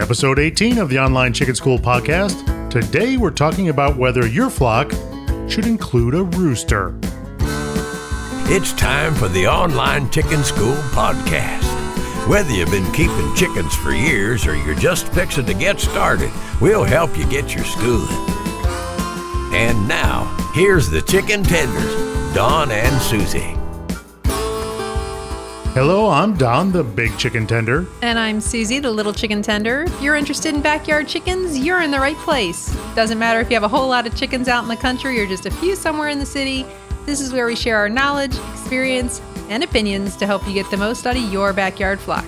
Episode 18 of the Online Chicken School podcast. Today we're talking about whether your flock should include a rooster. It's time for the Online Chicken School podcast. Whether you've been keeping chickens for years or you're just fixing to get started, we'll help you get your schooling. And now, here's the chicken tenders, Don and Susie. Hello, I'm Don, the big chicken tender. And I'm Susie, the little chicken tender. If you're interested in backyard chickens, you're in the right place. Doesn't matter if you have a whole lot of chickens out in the country or just a few somewhere in the city, this is where we share our knowledge, experience, and opinions to help you get the most out of your backyard flock.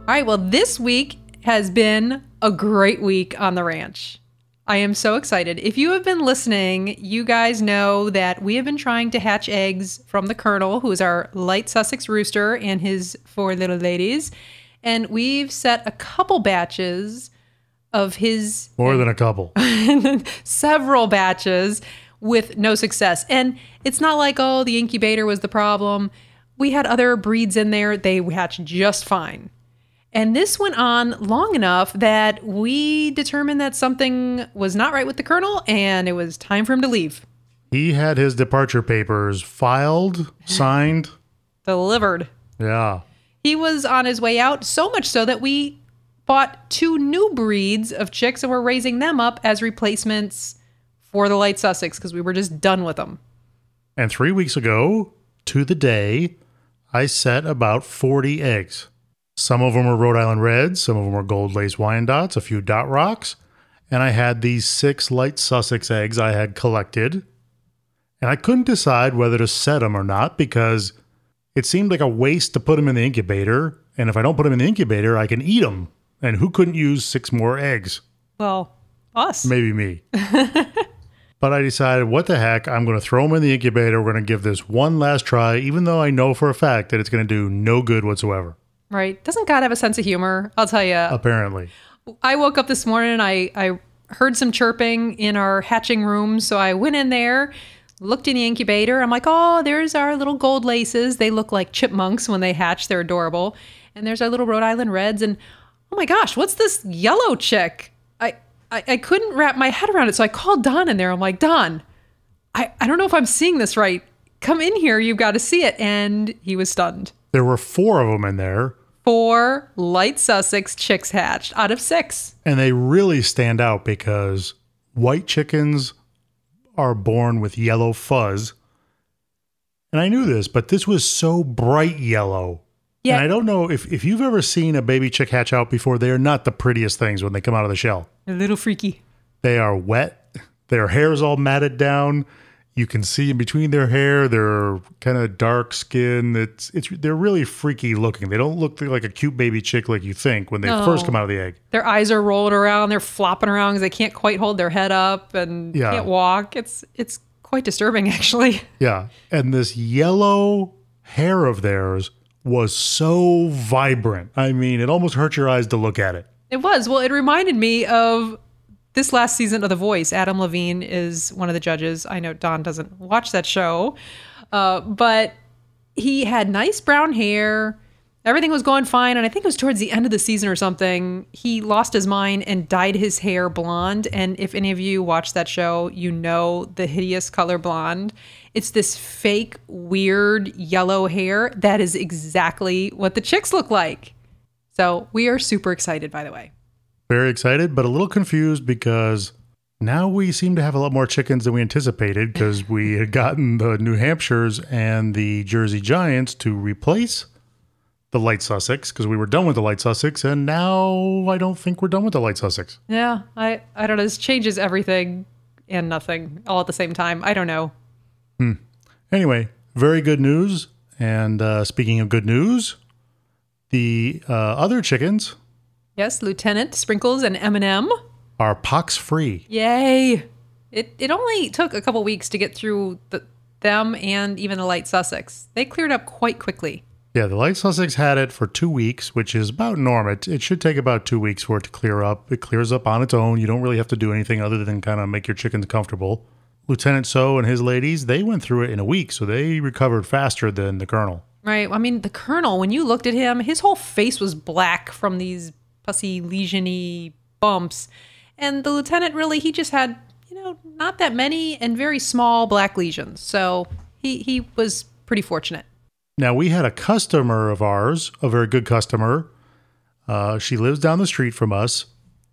All right, well, this week has been a great week on the ranch. I am so excited. If you have been listening, you guys know that we have been trying to hatch eggs from the Colonel, who is our light Sussex rooster, and his four little ladies. And we've set a couple batches of his More than a couple. several batches with no success. And it's not like, oh, the incubator was the problem. We had other breeds in there, they hatched just fine. And this went on long enough that we determined that something was not right with the colonel and it was time for him to leave. He had his departure papers filed, signed. Delivered. Yeah. He was on his way out, so much so that we bought two new breeds of chicks and we're raising them up as replacements for the light Sussex because we were just done with them. And three weeks ago, to the day, I set about 40 eggs. Some of them were Rhode Island Reds, some of them were Gold Lace Wyandottes, a few Dot Rocks, and I had these six light Sussex eggs I had collected. And I couldn't decide whether to set them or not because it seemed like a waste to put them in the incubator. And if I don't put them in the incubator, I can eat them. And who couldn't use six more eggs? Well, us. Maybe me. but I decided, what the heck? I'm going to throw them in the incubator. We're going to give this one last try, even though I know for a fact that it's going to do no good whatsoever. Right. Doesn't God have a sense of humor? I'll tell you. Apparently. I woke up this morning and I, I heard some chirping in our hatching room. So I went in there, looked in the incubator. I'm like, oh, there's our little gold laces. They look like chipmunks when they hatch. They're adorable. And there's our little Rhode Island Reds. And oh my gosh, what's this yellow chick? I, I, I couldn't wrap my head around it. So I called Don in there. I'm like, Don, I, I don't know if I'm seeing this right. Come in here. You've got to see it. And he was stunned. There were four of them in there. Four light Sussex chicks hatched out of six. And they really stand out because white chickens are born with yellow fuzz. And I knew this, but this was so bright yellow. Yeah. And I don't know if, if you've ever seen a baby chick hatch out before, they are not the prettiest things when they come out of the shell. A little freaky. They are wet. Their hair is all matted down. You can see in between their hair, they're kind of dark skin. It's it's they're really freaky looking. They don't look like a cute baby chick like you think when they No. first come out of the egg. Their eyes are rolled around. They're flopping around because they can't quite hold their head up and Yeah. can't walk. It's it's quite disturbing, actually. Yeah. And this yellow hair of theirs was so vibrant. I mean, it almost hurt your eyes to look at it. It was. Well, it reminded me of this last season of The Voice. Adam Levine is one of the judges. I know Don doesn't watch that show, uh, but he had nice brown hair. Everything was going fine. And I think it was towards the end of the season or something. He lost his mind and dyed his hair blonde. And if any of you watch that show, you know the hideous color blonde. It's this fake, weird yellow hair that is exactly what the chicks look like. So we are super excited, by the way. Very excited, but a little confused because now we seem to have a lot more chickens than we anticipated because we had gotten the New Hampshires and the Jersey Giants to replace the light Sussex because we were done with the light Sussex, and now I don't think we're done with the light Sussex. Yeah, I I don't know. This changes everything and nothing all at the same time. I don't know. Hmm. Anyway, very good news. And uh, speaking of good news, the uh, other chickens Yes, Lieutenant Sprinkles and Eminem. are pox free. Yay! It it only took a couple weeks to get through the, them and even the light Sussex. They cleared up quite quickly. Yeah, the light Sussex had it for two weeks, which is about normal. It, it should take about two weeks for it to clear up. It clears up on its own. You don't really have to do anything other than kind of make your chickens comfortable. Lieutenant So and his ladies, they went through it in a week, so they recovered faster than the colonel. Right. I mean, the colonel, when you looked at him, his whole face was black from these pussy lesiony bumps. And the lieutenant really, he just had, you know, not that many and very small black lesions. So he, he was pretty fortunate. Now, we had a customer of ours, a very good customer. Uh, she lives down the street from us,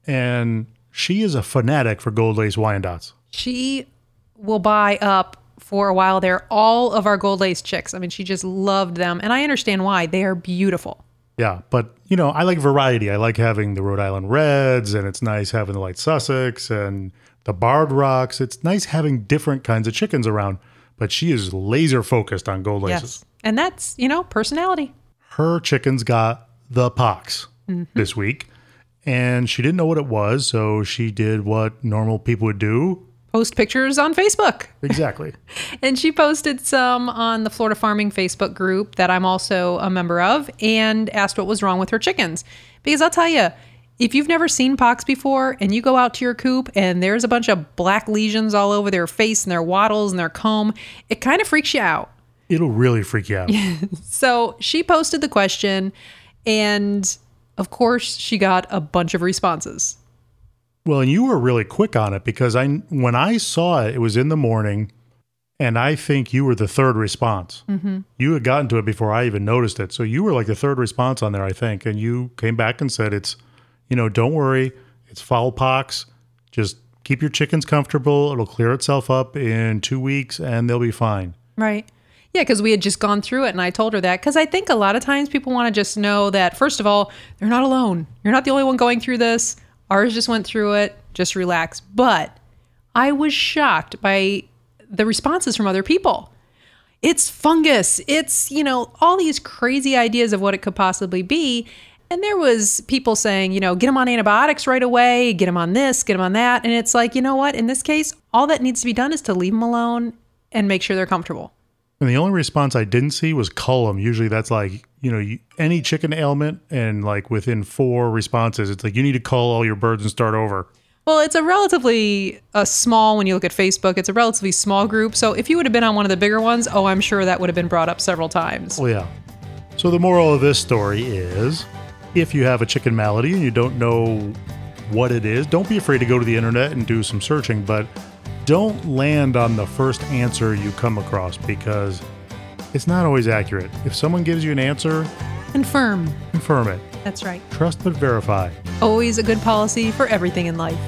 and she is a fanatic for gold lace Wyandottes. She will buy up for a while there all of our gold lace chicks. I mean, she just loved them. And I understand why. They are beautiful. Yeah, but you know, I like variety. I like having the Rhode Island Reds, and it's nice having the light Sussex and the Barred Rocks. It's nice having different kinds of chickens around. But she is laser focused on gold laces. Yes. And that's, you know, personality. Her chickens got the pox mm-hmm. this week, and she didn't know what it was, so she did what normal people would do. Post pictures on Facebook. Exactly. And she posted some on the Florida Farming Facebook group that I'm also a member of and asked what was wrong with her chickens. Because I'll tell you, if you've never seen pox before and you go out to your coop and there's a bunch of black lesions all over their face and their wattles and their comb, it kind of freaks you out. It'll really freak you out. So she posted the question, and of course, she got a bunch of responses. Well, and you were really quick on it because I when I saw it, it was in the morning, and I think you were the third response. Mm-hmm. You had gotten to it before I even noticed it, so you were like the third response on there, I think. And you came back and said, "It's, you know, don't worry, it's fowl pox. Just keep your chickens comfortable. It'll clear itself up in two weeks, and they'll be fine." Right. Yeah, because we had just gone through it and I told her that. Because I think a lot of times people want to just know that, first of all, they're not alone. You're not the only one going through this. Ours just went through it. Just relax. But I was shocked by the responses from other people. It's fungus. It's, you know, all these crazy ideas of what it could possibly be. And there was people saying, you know, get them on antibiotics right away, get them on this, get them on that. And it's like, you know what? In this case, all that needs to be done is to leave them alone and make sure they're comfortable. And the only response I didn't see was cull 'em. Usually that's like, you know, you, any chicken ailment, and like within four responses, it's like you need to cull all your birds and start over. Well, it's a relatively a small when you look at Facebook. It's a relatively small group. So if you would have been on one of the bigger ones, oh, I'm sure that would have been brought up several times. Well, yeah. So the moral of this story is if you have a chicken malady and you don't know what it is, don't be afraid to go to the internet and do some searching, but don't land on the first answer you come across because it's not always accurate. If someone gives you an answer, Confirm. confirm it. That's right. Trust but verify. Always a good policy for everything in life.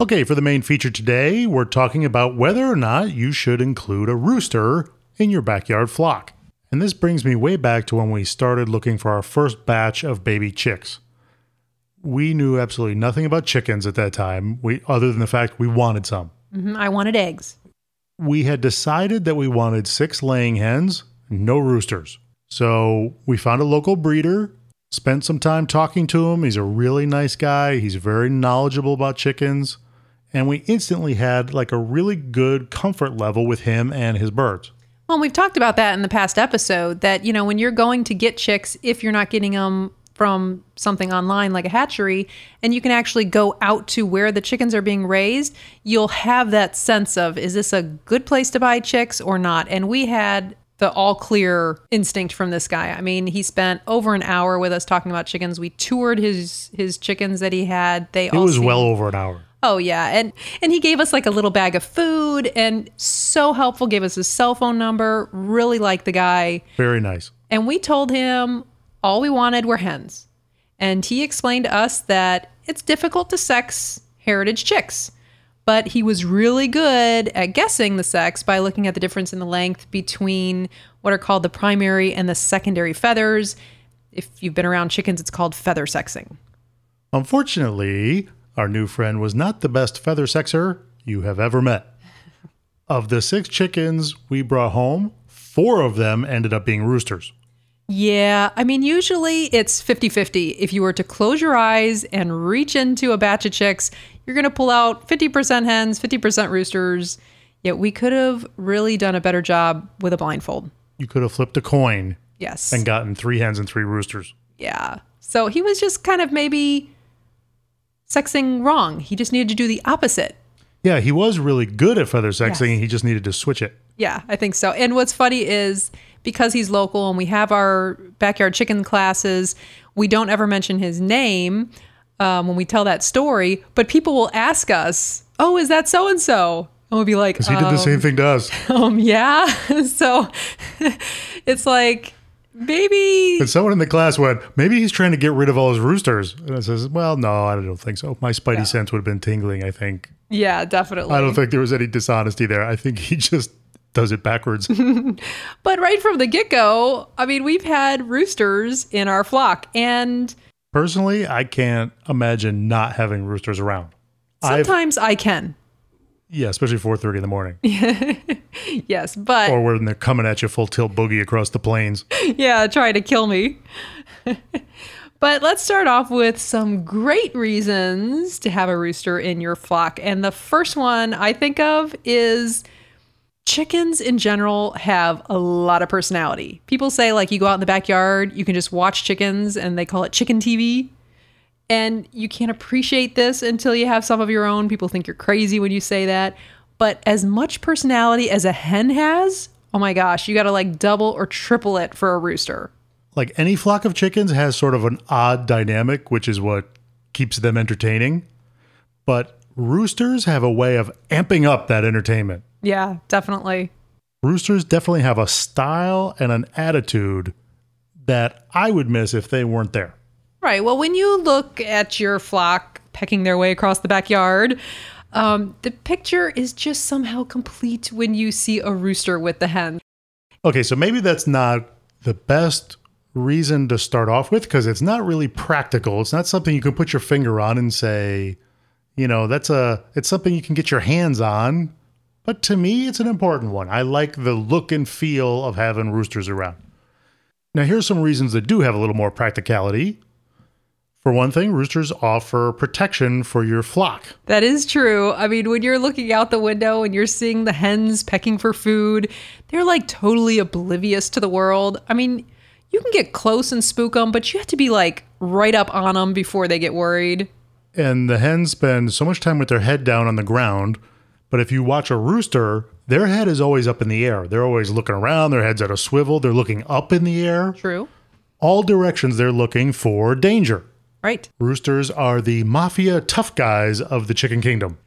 Okay, for the main feature today, we're talking about whether or not you should include a rooster in your backyard flock. And this brings me way back to when we started looking for our first batch of baby chicks. We knew absolutely nothing about chickens at that time, we, other than the fact we wanted some. Mhm, I wanted eggs. We had decided that we wanted six laying hens, no roosters. So we found a local breeder, spent some time talking to him. He's a really nice guy, he's very knowledgeable about chickens. And we instantly had like a really good comfort level with him and his birds. Well, we've talked about that in the past episode that, you know, when you're going to get chicks, if you're not getting them from something online like a hatchery, and you can actually go out to where the chickens are being raised, you'll have that sense of is this a good place to buy chicks or not? And we had the all clear instinct from this guy. I mean, he spent over an hour with us talking about chickens. We toured his his chickens that he had. They It was seemed- well over an hour. Oh yeah, and and he gave us like a little bag of food and so helpful. Gave us his cell phone number. Really liked the guy, Very nice. and we told him all we wanted were hens. And he explained to us that it's difficult to sex heritage chicks, but he was really good at guessing the sex by looking at the difference in the length between what are called the primary and the secondary feathers. If you've been around chickens, it's called feather sexing. Unfortunately, our new friend was not the best feather sexer you have ever met. Of the six chickens we brought home, four of them ended up being roosters. Yeah, I mean, usually it's 50 50. If you were to close your eyes and reach into a batch of chicks, you're going to pull out 50% hens, 50% roosters. Yet we could have really done a better job with a blindfold. You could have flipped a coin Yes. and gotten three hens and three roosters. yeah. So he was just kind of maybe sexing wrong. He just needed to do the opposite. Yeah, he was really good at feather sexing. Yes. He just needed to switch it. Yeah, I think so. And what's funny is because he's local and we have our backyard chicken classes, we don't ever mention his name um, when we tell that story. But people will ask us, "Oh, is that so and so?" And we'll be like, Because he did the same thing to us. um, "Yeah." so it's like maybe And someone in the class went, maybe he's trying to get rid of all his roosters. And I says, well, no, I don't think so. My spidey sense would have been tingling, I think. yeah, definitely. I don't think there was any dishonesty there. I think he just does it backwards. But right from the get go, I mean, we've had roosters in our flock, and Personally, I can't imagine not having roosters around. I've, sometimes I can. yeah, especially 4.30 in the morning. Yes, but or when they're coming at you full tilt boogie across the plains. yeah, trying to kill me. but let's start off with some great reasons to have a rooster in your flock. And the first one I think of is chickens in general have a lot of personality. People say, like, you go out in the backyard, you can just watch chickens, and they call it chicken TV. And you can't appreciate this until you have some of your own. People think you're crazy when you say that. But as much personality as a hen has, oh my gosh, you got to like double or triple it for a rooster. Like any flock of chickens has sort of an odd dynamic, which is what keeps them entertaining. But roosters have a way of amping up that entertainment. Yeah, definitely. Roosters definitely have a style and an attitude that I would miss if they weren't there. Right. Well, when you look at your flock pecking their way across the backyard, um, the picture is just somehow complete when you see a rooster with the hen. Okay, so maybe that's not the best reason to start off with because it's not really practical. It's not something you can put your finger on and say, you know, that's a it's something you can get your hands on. But to me, it's an important one. I like the look and feel of having roosters around. Now, here's some reasons that do have a little more practicality. For one thing, roosters offer protection for your flock. That is true. I mean, when you're looking out the window and you're seeing the hens pecking for food, they're like totally oblivious to the world. I mean, you can get close and spook them, but you have to be like right up on them before they get worried. And the hens spend so much time with their head down on the ground. But if you watch a rooster, their head is always up in the air. They're always looking around, their head's at a swivel, they're looking up in the air. True. All directions they're looking for danger. Right. Roosters are the mafia tough guys of the chicken kingdom.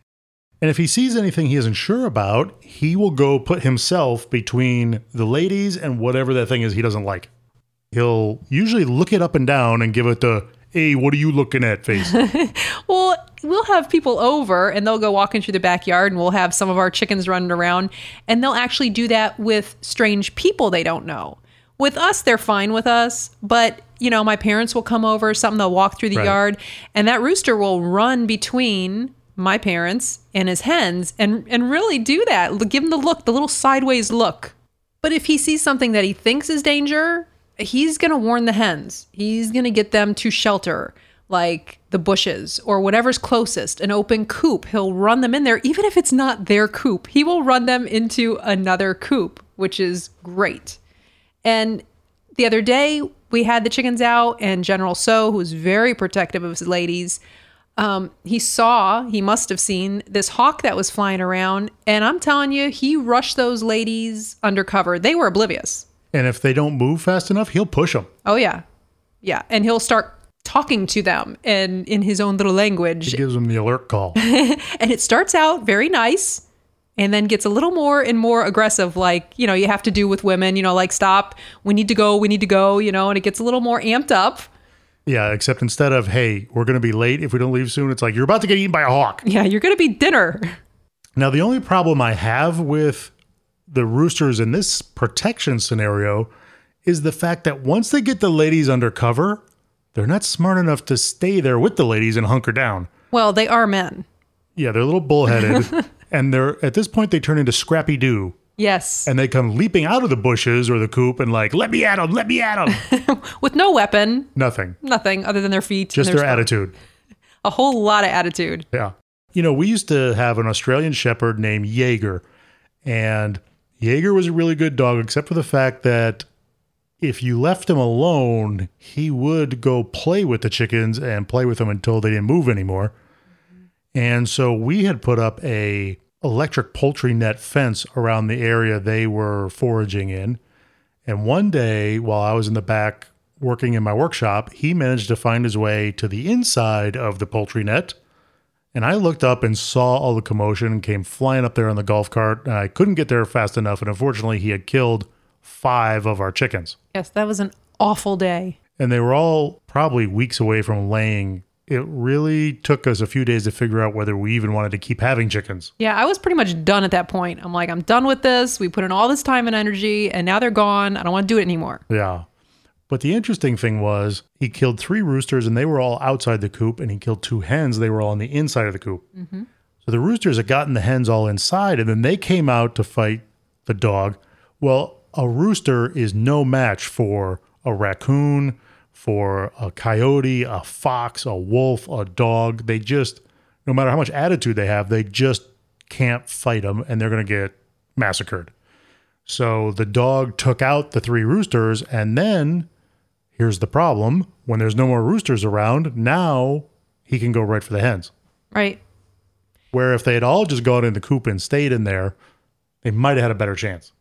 And if he sees anything he isn't sure about, he will go put himself between the ladies and whatever that thing is he doesn't like. He'll usually look it up and down and give it the, hey, what are you looking at face. Well, we'll have people over and they'll go walking through the backyard and we'll have some of our chickens running around and they'll actually do that with strange people they don't know. With us, they're fine with us, but you know, my parents will come over, something they'll walk through the Right. yard, and that rooster will run between my parents and his hens and and really do that. Give him the look, the little sideways look. But if he sees something that he thinks is danger, he's going to warn the hens. He's going to get them to shelter, like the bushes or whatever's closest, an open coop. He'll run them in there, even if it's not their coop. He will run them into another coop, which is great. And the other day, we had the chickens out, and General So, who's very protective of his ladies, um, he saw, he must have seen this hawk that was flying around. And I'm telling you, he rushed those ladies undercover. They were oblivious. And if they don't move fast enough, he'll push them. Oh, yeah. Yeah. And he'll start talking to them and in his own little language. He gives them the alert call. And it starts out very nice and then gets a little more and more aggressive, like, you know, you have to do with women, you know, like, stop, we need to go, we need to go, you know, and it gets a little more amped up. yeah, except instead of, hey, we're going to be late if we don't leave soon, it's like, you're about to get eaten by a hawk. Yeah, you're going to be dinner. Now, the only problem I have with the roosters in this protection scenario is the fact that once they get the ladies under cover, they're not smart enough to stay there with the ladies and hunker down. Well, they are men. Yeah, they're a little bullheaded. and they're at this point they turn into Scrappy Doo. Yes. And they come leaping out of the bushes or the coop and like, let me at them, let me at them. With no weapon, Nothing. nothing other than their feet. Just and their their attitude. A whole lot of attitude. Yeah. You know, we used to have an Australian Shepherd named Jaeger, and Jaeger was a really good dog, except for the fact that if you left him alone, he would go play with the chickens and play with them until they didn't move anymore. And so we had put up a electric poultry net fence around the area they were foraging in. And one day while I was in the back working in my workshop, he managed to find his way to the inside of the poultry net. And I looked up and saw all the commotion and came flying up there on the golf cart. And I couldn't get there fast enough. And unfortunately, he had killed five of our chickens. Yes, that was an awful day. And they were all probably weeks away from laying. It really took us a few days to figure out whether we even wanted to keep having chickens. Yeah, I was pretty much done at that point. I'm like, I'm done with this. We put in all this time and energy, and now they're gone. I don't want to do it anymore. Yeah. But the interesting thing was he killed three roosters and they were all outside the coop, and he killed two hens. They were all on the inside of the coop. Mm-hmm. So the roosters had gotten the hens all inside, and then they came out to fight the dog. Well, a rooster is no match for a raccoon, for a coyote, a fox, a wolf, a dog. They just, no matter how much attitude they have, they just can't fight them and they're going to get massacred. So the dog took out the three roosters, and then here's the problem when there's no more roosters around, now he can go right for the hens. Right. Where if they had all just gone in the coop and stayed in there, they might have had a better chance.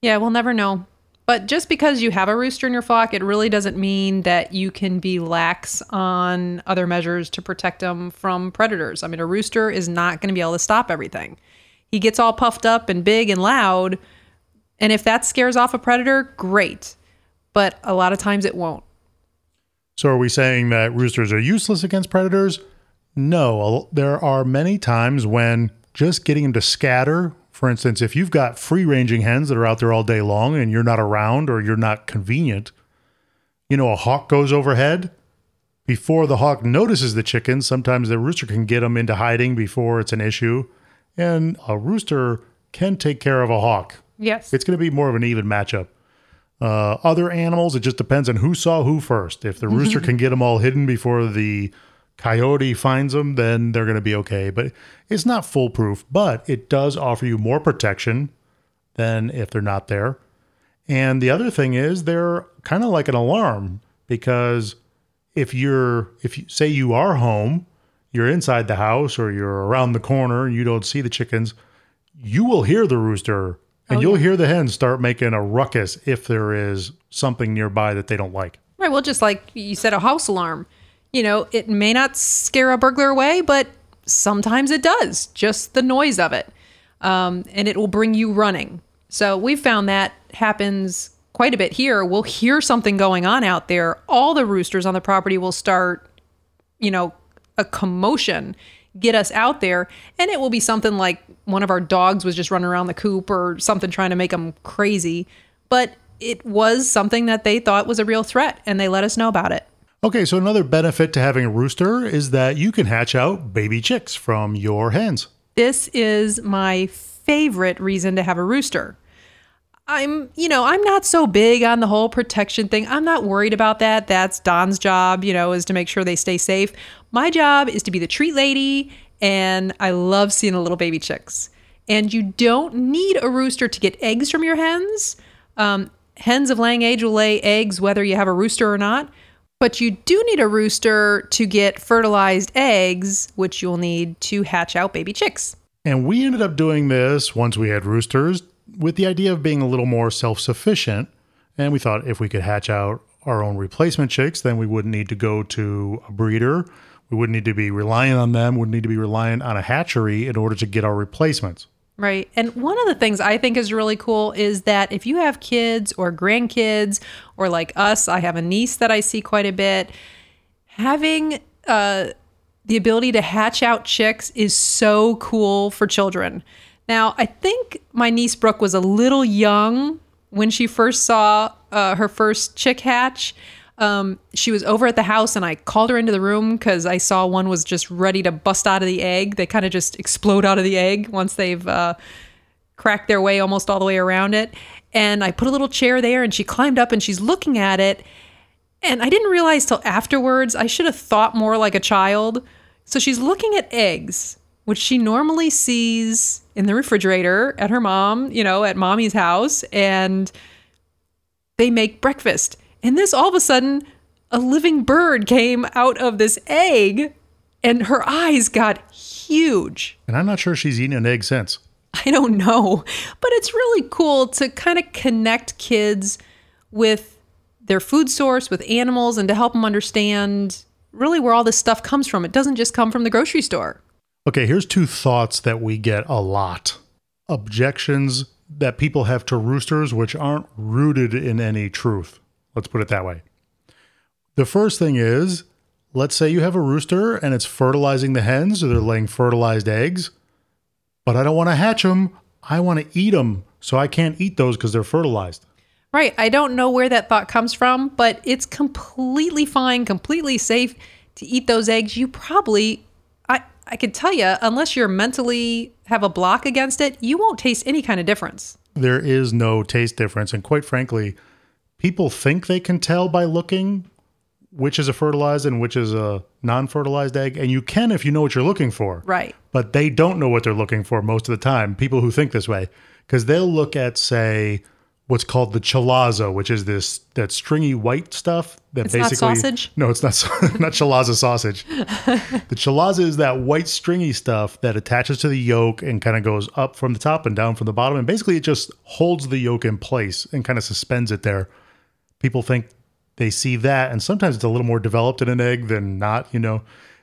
Yeah, we'll never know. But just because you have a rooster in your flock, it really doesn't mean that you can be lax on other measures to protect them from predators. I mean, a rooster is not going to be able to stop everything. He gets all puffed up and big and loud. And if that scares off a predator, great. But a lot of times it won't. So are we saying that roosters are useless against predators? No, there are many times when just getting them to scatter, for instance, if you've got free ranging hens that are out there all day long and you're not around or you're not convenient, you know, a hawk goes overhead. Before the hawk notices the chickens, sometimes the rooster can get them into hiding before it's an issue. And a rooster can take care of a hawk. Yes. It's going to be more of an even matchup. Uh, other animals, it just depends on who saw who first. If the rooster can get them all hidden before the coyote finds them, then they're going to be okay. But it's not foolproof, but it does offer you more protection than if they're not there. And the other thing is they're kind of like an alarm because if you're if you say you are home, you're inside the house or you're around the corner and you don't see the chickens, you will hear the rooster and Oh, you'll yeah. hear the hens start making a ruckus if there is something nearby that they don't like. Right. Well, just like you said, a house alarm. You know, it may not scare a burglar away, but sometimes it does. Just the noise of it, um, and it will bring you running. So we've found that happens quite a bit here. We'll hear something going on out there. All the roosters on the property will start, you know, a commotion, get us out there, and it will be something like one of our dogs was just running around the coop or something trying to make them crazy. But it was something that they thought was a real threat, and they let us know about it. Okay, so another benefit to having a rooster is that you can hatch out baby chicks from your hens. This is my favorite reason to have a rooster. I'm, you know, I'm not so big on the whole protection thing. I'm not worried about that. That's Don's job, you know, is to make sure they stay safe. My job is to be the treat lady, and I love seeing the little baby chicks. And you don't need a rooster to get eggs from your hens. Um, hens of laying age will lay eggs whether you have a rooster or not. But you do need a rooster to get fertilized eggs, which you'll need to hatch out baby chicks. And we ended up doing this once we had roosters with the idea of being a little more self sufficient. And we thought if we could hatch out our own replacement chicks, then we wouldn't need to go to a breeder. We wouldn't need to be reliant on them, wouldn't need to be reliant on a hatchery in order to get our replacements. Right. And one of the things I think is really cool is that if you have kids or grandkids, or like us, I have a niece that I see quite a bit, having uh, the ability to hatch out chicks is so cool for children. Now, I think my niece Brooke was a little young when she first saw uh, her first chick hatch. Um, she was over at the house and I called her into the room because I saw one was just ready to bust out of the egg. They kind of just explode out of the egg once they've uh, cracked their way almost all the way around it. And I put a little chair there and she climbed up and she's looking at it. And I didn't realize till afterwards, I should have thought more like a child. So she's looking at eggs, which she normally sees in the refrigerator at her mom, you know, at mommy's house. And they make breakfast. And this all of a sudden, a living bird came out of this egg and her eyes got huge. And I'm not sure she's eaten an egg since. I don't know, but it's really cool to kind of connect kids with their food source, with animals, and to help them understand really where all this stuff comes from. It doesn't just come from the grocery store. Okay, here's two thoughts that we get a lot objections that people have to roosters, which aren't rooted in any truth. Let's put it that way. The first thing is let's say you have a rooster and it's fertilizing the hens or they're laying fertilized eggs, but I don't want to hatch them. I want to eat them. So I can't eat those because they're fertilized. Right. I don't know where that thought comes from, but it's completely fine, completely safe to eat those eggs. You probably, I, can tell you, unless you're mentally have a block against it, you won't taste any kind of difference. There is no taste difference. And quite frankly, people think they can tell by looking which is a fertilized and which is a non fertilized egg. And you can if you know what you're looking for. Right. But they don't know what they're looking for most of the time, people who think this way, because they'll look at, say, what's called the chalaza, which is this that stringy white stuff that It's not basically sausage? No, it's not not chalaza sausage. the chalaza is that white stringy stuff that attaches to the yolk and kind of goes up from the top and down from the bottom, and basically it just holds the yolk in place and kind of suspends it there. People think they see that, and sometimes it's a little more developed in an egg than not, you know,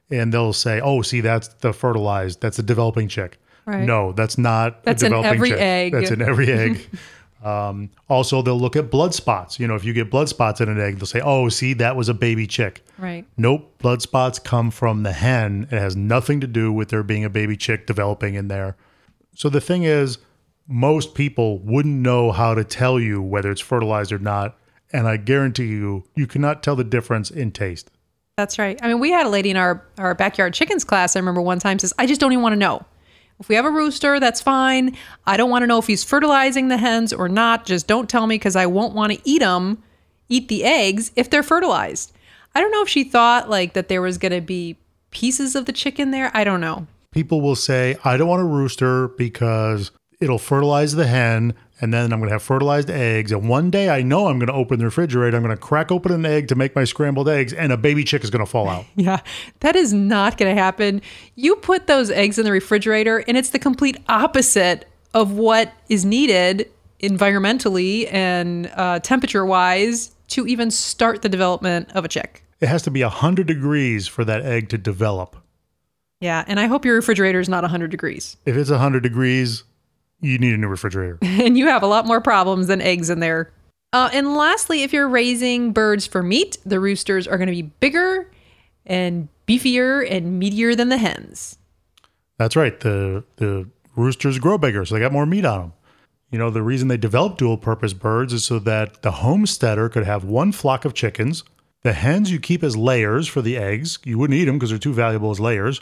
and they'll say, "Oh, see, that's the fertilized, that's a developing chick." Right. No, that's not. That's a in developing every chick. egg. That's in every egg. Um, also, they'll look at blood spots. You know, if you get blood spots in an egg, they'll say, "Oh, see, that was a baby chick." Right. Nope, blood spots come from the hen. It has nothing to do with there being a baby chick developing in there. So the thing is, most people wouldn't know how to tell you whether it's fertilized or not, and I guarantee you, you cannot tell the difference in taste. That's right. I mean, we had a lady in our, our backyard chickens class, I remember one time says, I just don't even want to know. If we have a rooster, that's fine. I don't want to know if he's fertilizing the hens or not. Just don't tell me because I won't want to eat them, eat the eggs if they're fertilized. I don't know if she thought like that there was going to be pieces of the chicken there. I don't know. People will say, I don't want a rooster because it'll fertilize the hen, and then I'm going to have fertilized eggs. And one day I know I'm going to open the refrigerator, I'm going to crack open an egg to make my scrambled eggs, and a baby chick is going to fall out. Yeah, that is not going to happen. You put those eggs in the refrigerator, and it's the complete opposite of what is needed environmentally and uh, temperature wise to even start the development of a chick. It has to be 100 degrees for that egg to develop. Yeah, and I hope your refrigerator is not 100 degrees. If it's 100 degrees, you need a new refrigerator. and you have a lot more problems than eggs in there. Uh, and lastly, if you're raising birds for meat, the roosters are going to be bigger and beefier and meatier than the hens. That's right. The the roosters grow bigger, so they got more meat on them. You know, the reason they developed dual purpose birds is so that the homesteader could have one flock of chickens. The hens you keep as layers for the eggs. You wouldn't eat them because they're too valuable as layers.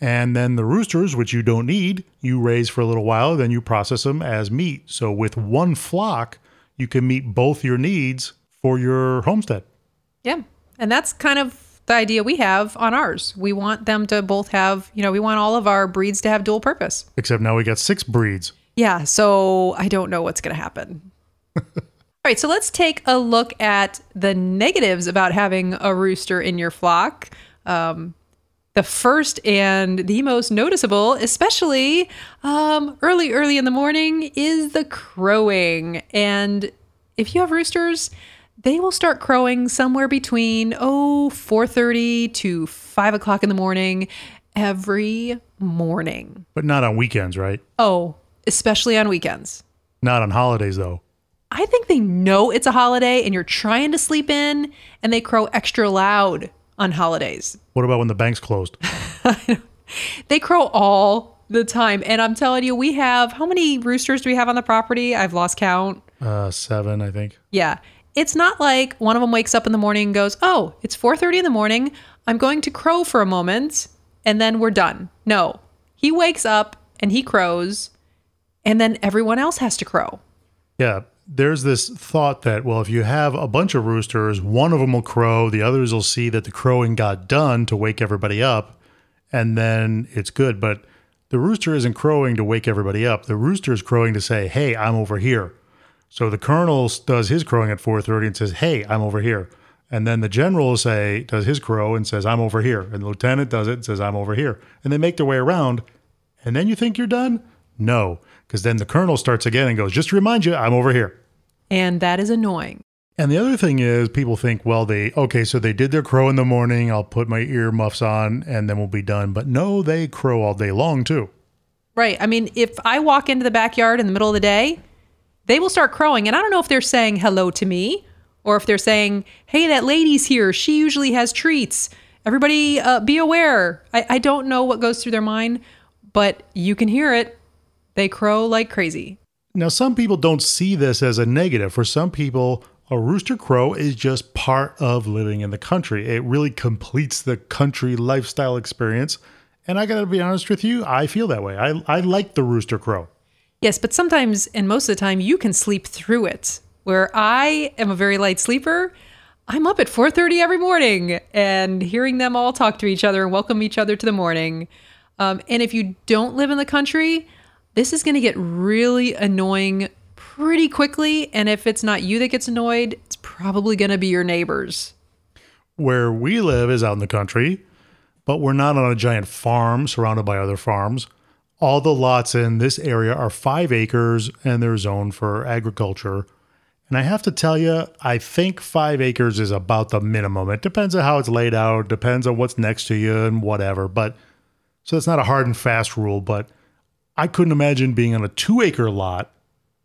And then the roosters, which you don't need, you raise for a little while, then you process them as meat. So with one flock, you can meet both your needs for your homestead. Yeah. And that's kind of the idea we have on ours. We want them to both have, you know, we want all of our breeds to have dual purpose. Except now we got six breeds. Yeah. So I don't know what's going to happen. all right. So let's take a look at the negatives about having a rooster in your flock. Um, the first and the most noticeable, especially um, early, early in the morning, is the crowing. And if you have roosters, they will start crowing somewhere between oh 4.30 to 5 o'clock in the morning every morning. But not on weekends, right? Oh, especially on weekends. Not on holidays, though. I think they know it's a holiday and you're trying to sleep in and they crow extra loud on holidays. What about when the bank's closed? They crow all the time. And I'm telling you, we have how many roosters do we have on the property? I've lost count. Uh, seven, I think. Yeah. It's not like one of them wakes up in the morning and goes, "Oh, it's 4:30 in the morning. I'm going to crow for a moment and then we're done." No. He wakes up and he crows and then everyone else has to crow. Yeah, there's this thought that, well, if you have a bunch of roosters, one of them will crow, the others will see that the crowing got done to wake everybody up, and then it's good. But the rooster isn't crowing to wake everybody up. The rooster is crowing to say, hey, I'm over here. So the colonel does his crowing at 4.30 and says, hey, I'm over here. And then the general will say, does his crow and says, I'm over here. And the lieutenant does it and says, I'm over here. And they make their way around. And then you think you're done? No, because then the colonel starts again and goes, just to remind you, I'm over here. And that is annoying. And the other thing is, people think, well, they, okay, so they did their crow in the morning. I'll put my earmuffs on and then we'll be done. But no, they crow all day long too. Right. I mean, if I walk into the backyard in the middle of the day, they will start crowing. And I don't know if they're saying hello to me or if they're saying, hey, that lady's here. She usually has treats. Everybody uh, be aware. I, I don't know what goes through their mind, but you can hear it. They crow like crazy. Now, some people don't see this as a negative. For some people, a rooster crow is just part of living in the country. It really completes the country lifestyle experience. And I got to be honest with you, I feel that way. I, I like the rooster crow. Yes, but sometimes and most of the time you can sleep through it. Where I am a very light sleeper, I'm up at 4:30 every morning and hearing them all talk to each other and welcome each other to the morning. Um, and if you don't live in the country, this is going to get really annoying pretty quickly. And if it's not you that gets annoyed, it's probably going to be your neighbors. Where we live is out in the country, but we're not on a giant farm surrounded by other farms. All the lots in this area are five acres and they're zoned for agriculture. And I have to tell you, I think five acres is about the minimum. It depends on how it's laid out, depends on what's next to you and whatever. But so it's not a hard and fast rule, but I couldn't imagine being on a two acre lot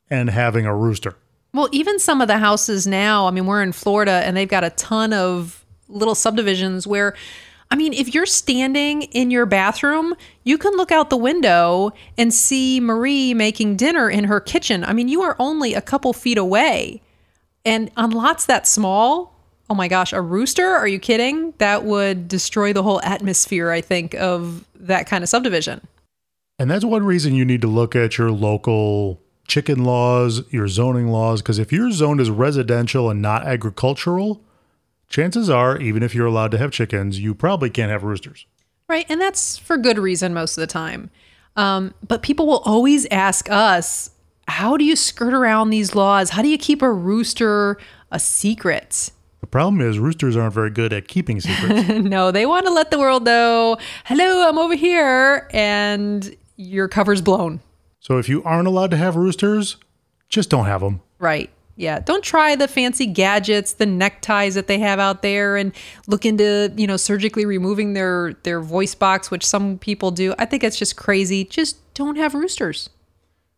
and having a rooster. Well, even some of the houses now, I mean, we're in Florida and they've got a ton of little subdivisions where, I mean, if you're standing in your bathroom, you can look out the window and see Marie making dinner in her kitchen. I mean, you are only a couple feet away. And on lots that small, oh my gosh, a rooster? Are you kidding? That would destroy the whole atmosphere, I think, of that kind of subdivision. And that's one reason you need to look at your local chicken laws, your zoning laws, because if you're zoned as residential and not agricultural, chances are, even if you're allowed to have chickens, you probably can't have roosters. Right. And that's for good reason most of the time. Um, but people will always ask us, how do you skirt around these laws? How do you keep a rooster a secret? The problem is roosters aren't very good at keeping secrets. no, they want to let the world know, hello, I'm over here, and your cover's blown. so if you aren't allowed to have roosters, just don't have them. Right. Yeah. Don't try the fancy gadgets, the neckties that they have out there and look into, you know, surgically removing their their voice box, which some people do. I think it's just crazy. Just don't have roosters.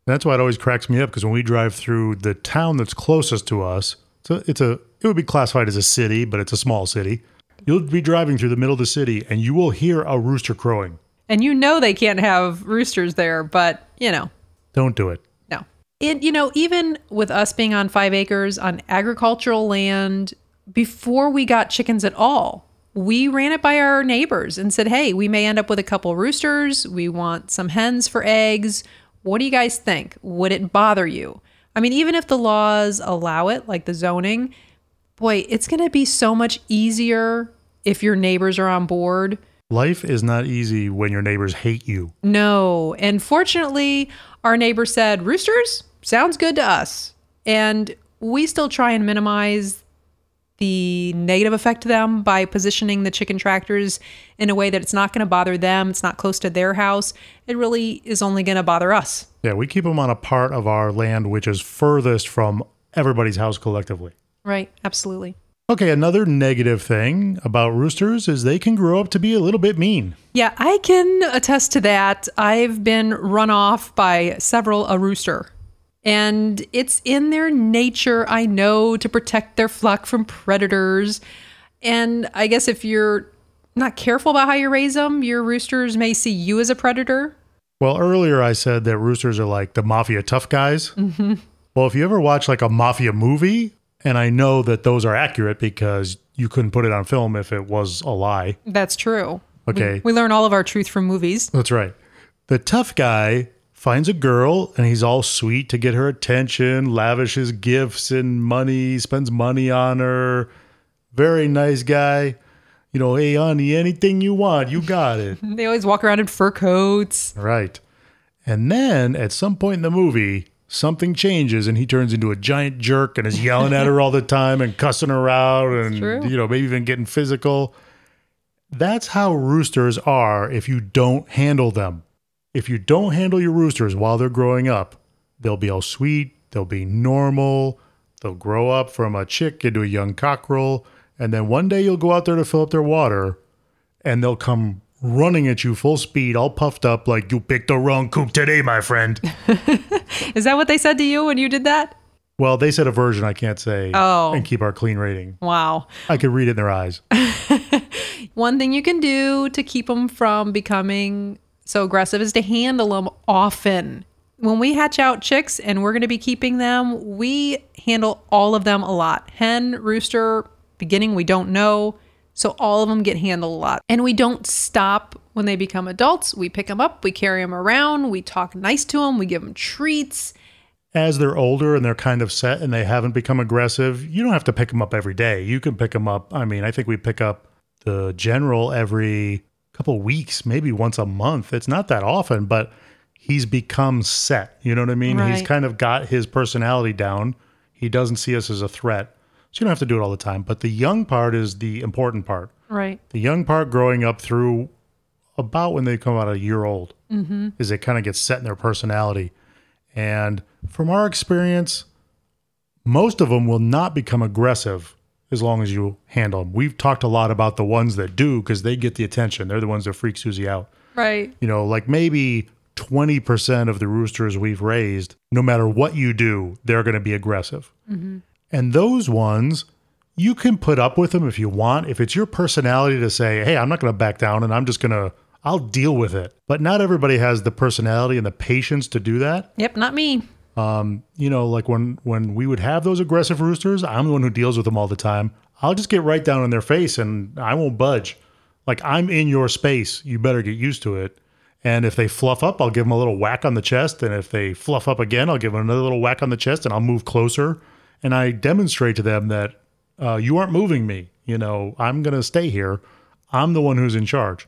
That's why it always cracks me up because when we drive through the town that's closest to us, so it's a it would be classified as a city, but it's a small city. You'll be driving through the middle of the city and you will hear a rooster crowing. And you know they can't have roosters there, but, you know, Don't do it. No. And, you know, even with us being on five acres on agricultural land, before we got chickens at all, we ran it by our neighbors and said, hey, we may end up with a couple roosters. We want some hens for eggs. What do you guys think? Would it bother you? I mean, even if the laws allow it, like the zoning, boy, it's going to be so much easier if your neighbors are on board. Life is not easy when your neighbors hate you. No. And fortunately, our neighbor said, Roosters sounds good to us. And we still try and minimize the negative effect to them by positioning the chicken tractors in a way that it's not going to bother them. It's not close to their house. It really is only going to bother us. Yeah, we keep them on a part of our land which is furthest from everybody's house collectively. Right. Absolutely. Okay, another negative thing about roosters is they can grow up to be a little bit mean. Yeah, I can attest to that. I've been run off by several a rooster. And it's in their nature, I know, to protect their flock from predators. And I guess if you're not careful about how you raise them, your roosters may see you as a predator. Well, earlier I said that roosters are like the mafia tough guys. Mm-hmm. Well, if you ever watch like a mafia movie, and I know that those are accurate because you couldn't put it on film if it was a lie. That's true. Okay. We, we learn all of our truth from movies. That's right. The tough guy finds a girl and he's all sweet to get her attention, lavishes gifts and money, spends money on her. Very nice guy. You know, hey, honey, anything you want, you got it. They always walk around in fur coats. right. And then at some point in the movie, something changes and he turns into a giant jerk and is yelling at her all the time and cussing her out and you know maybe even getting physical. That's how roosters are if you don't handle them. If you don't handle your roosters while they're growing up, they'll be all sweet, they'll be normal, they'll grow up from a chick into a young cockerel, and then one day you'll go out there to fill up their water and they'll come running at you full speed, all puffed up like you picked the wrong coop today, my friend. Is that what they said to you when you did that? well, they said a version I can't say Oh. and keep our clean rating. Wow. I could read it in their eyes. One thing you can do to keep them from becoming so aggressive is to handle them often. When we hatch out chicks and we're going to be keeping them, we handle all of them a lot. Hen, rooster, beginning, we don't know. So all of them get handled a lot. And we don't stop when they become adults. We pick them up, we carry them around, we talk nice to them, we give them treats. As they're older and they're kind of set and they haven't become aggressive, you don't have to pick them up every day. You can pick them up. I mean, I think we pick up the general every couple weeks, maybe once a month. It's not that often, but he's become set. You know what I mean? He's kind of got his personality down. He doesn't see us as a threat. So you don't have to do it all the time. But the young part is the important part. Right. The young part growing up through about when they come out a year old mm-hmm. is they kind of get set in their personality. And from our experience, most of them will not become aggressive as long as you handle them. We've talked a lot about the ones that do because they get the attention. They're the ones that freak Susie out. Right. You know, like maybe 20% of the roosters we've raised, no matter what you do, they're going to be aggressive. Mm-hmm. And those ones, you can put up with them if you want. If it's your personality to say, hey, I'm not going to back down and I'm just going to, I'll deal with it. But not everybody has the personality and the patience to do that. Yep, not me. Um, You know, like when when we would have those aggressive roosters, I'm the one who deals with them all the time. I'll just get right down in their face and I won't budge. Like I'm in your space. You better get used to it. And if they fluff up, I'll give them a little whack on the chest. And if they fluff up again, I'll give them another little whack on the chest and I'll move closer. And I demonstrate to them that uh, you aren't moving me. You know, I'm going to stay here. I'm the one who's in charge.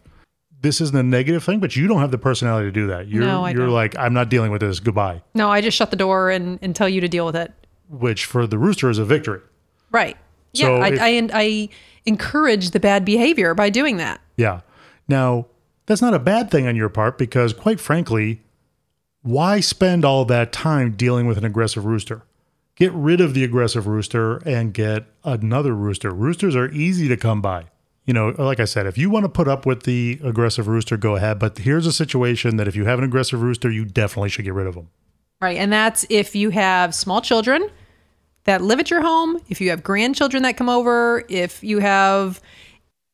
This isn't a negative thing, but you don't have the personality to do that. You're, No, I you're don't. like, I'm not dealing with this. Goodbye. No, I just shut the door and, and tell you to deal with it. Which for the rooster is a victory. Right. Yeah, So I, if- I, I encourage the bad behavior by doing that. Yeah. Now, that's not a bad thing on your part because, quite frankly, why spend all that time dealing with an aggressive rooster? Get rid of the aggressive rooster and get another rooster. Roosters are easy to come by. You know, like I said, if you want to put up with the aggressive rooster, go ahead. But here's a situation that if you have an aggressive rooster, you definitely should get rid of them. Right. And that's if you have small children that live at your home, if you have grandchildren that come over, if you have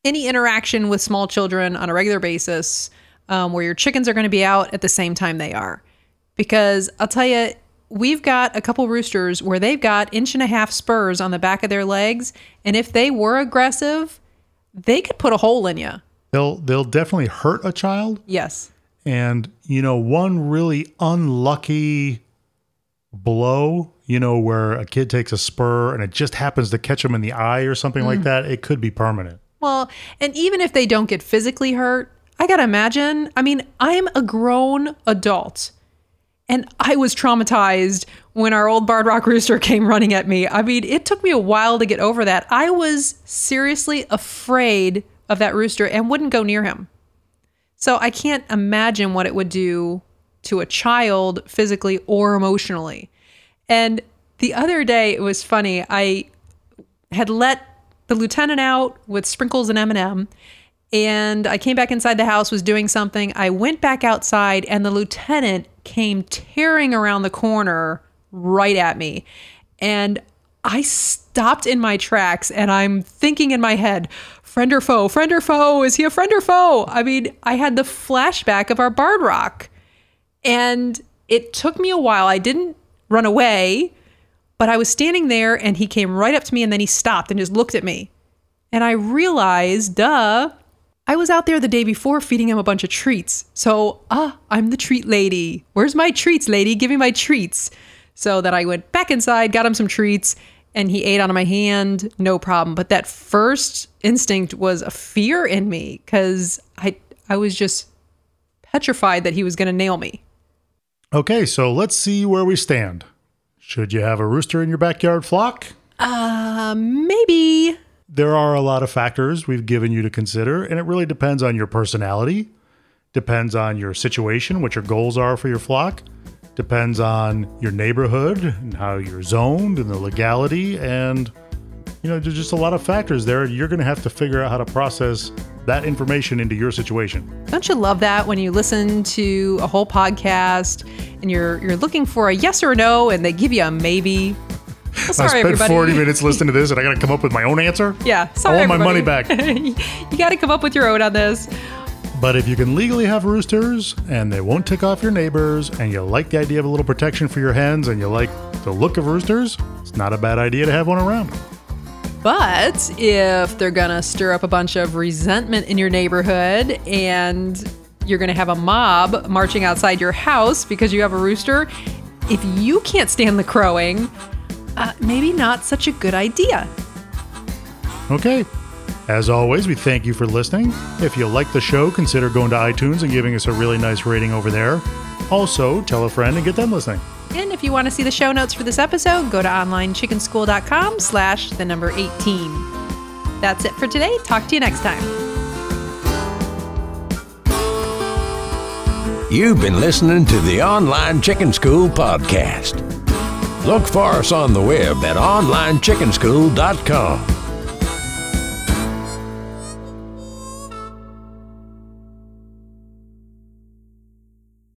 any interaction with small children on a regular basis um, where your chickens are going to be out at the same time they are. Because I'll tell you, we've got a couple roosters where they've got inch and a half spurs on the back of their legs. And if they were aggressive, they could put a hole in you. They'll they'll definitely hurt a child. Yes. And, you know, one really unlucky blow, you know, where a kid takes a spur and it just happens to catch them in the eye or something like mm. that, it could be permanent. Well, and even if they don't get physically hurt, I got to imagine. I mean, I'm a grown adult and I was traumatized when our old Barred Rock Rooster came running at me. I mean, it took me a while to get over that. I was seriously afraid of that rooster and wouldn't go near him. So I can't imagine what it would do to a child physically or emotionally. And the other day, it was funny. I had let the lieutenant out with sprinkles and M&M and I came back inside the house was doing something. I went back outside and the lieutenant came tearing around the corner right at me. And I stopped in my tracks and I'm thinking in my head, friend or foe, friend or foe, is he a friend or foe? I mean, I had the flashback of our Barred Rock. And it took me a while. I didn't run away, but I was standing there and he came right up to me and then he stopped and just looked at me. And I realized, duh, I was out there the day before feeding him a bunch of treats. So, ah, I'm the treat lady. Where's my treats, lady? Give me my treats. So that I went back inside, got him some treats, and he ate out of my hand, no problem. But that first instinct was a fear in me because I I was just petrified that he was going to nail me. Okay, so let's see where we stand. Should you have a rooster in your backyard flock? Uh, maybe. There are a lot of factors we've given you to consider, and it really depends on your personality, depends on your situation, what your goals are for your flock, depends on your neighborhood and how you're zoned and the legality, and you know, there's just a lot of factors there. You're going to have to figure out how to process that information into your situation. Don't you love that when you listen to a whole podcast and you're you're looking for a yes or no and they give you a maybe? Well, sorry, I spent everybody. 40 minutes listening to this and I got to come up with my own answer? Yeah, sorry. I want my money back. you got to come up with your own on this. But if you can legally have roosters and they won't tick off your neighbors and you like the idea of a little protection for your hens and you like the look of roosters, it's not a bad idea to have one around. But if they're going to stir up a bunch of resentment in your neighborhood and you're going to have a mob marching outside your house because you have a rooster, if you can't stand the crowing, uh, maybe not such a good idea. Okay. As always, we thank you for listening. If you like the show, consider going to iTunes and giving us a really nice rating over there. Also, tell a friend and get them listening. And if you want to see the show notes for this episode, go to onlinechickenschool.com slash the number 18. That's it for today. Talk to you next time. You've been listening to the Online Chicken School podcast. Look for us on the web at onlinechickenschool.com.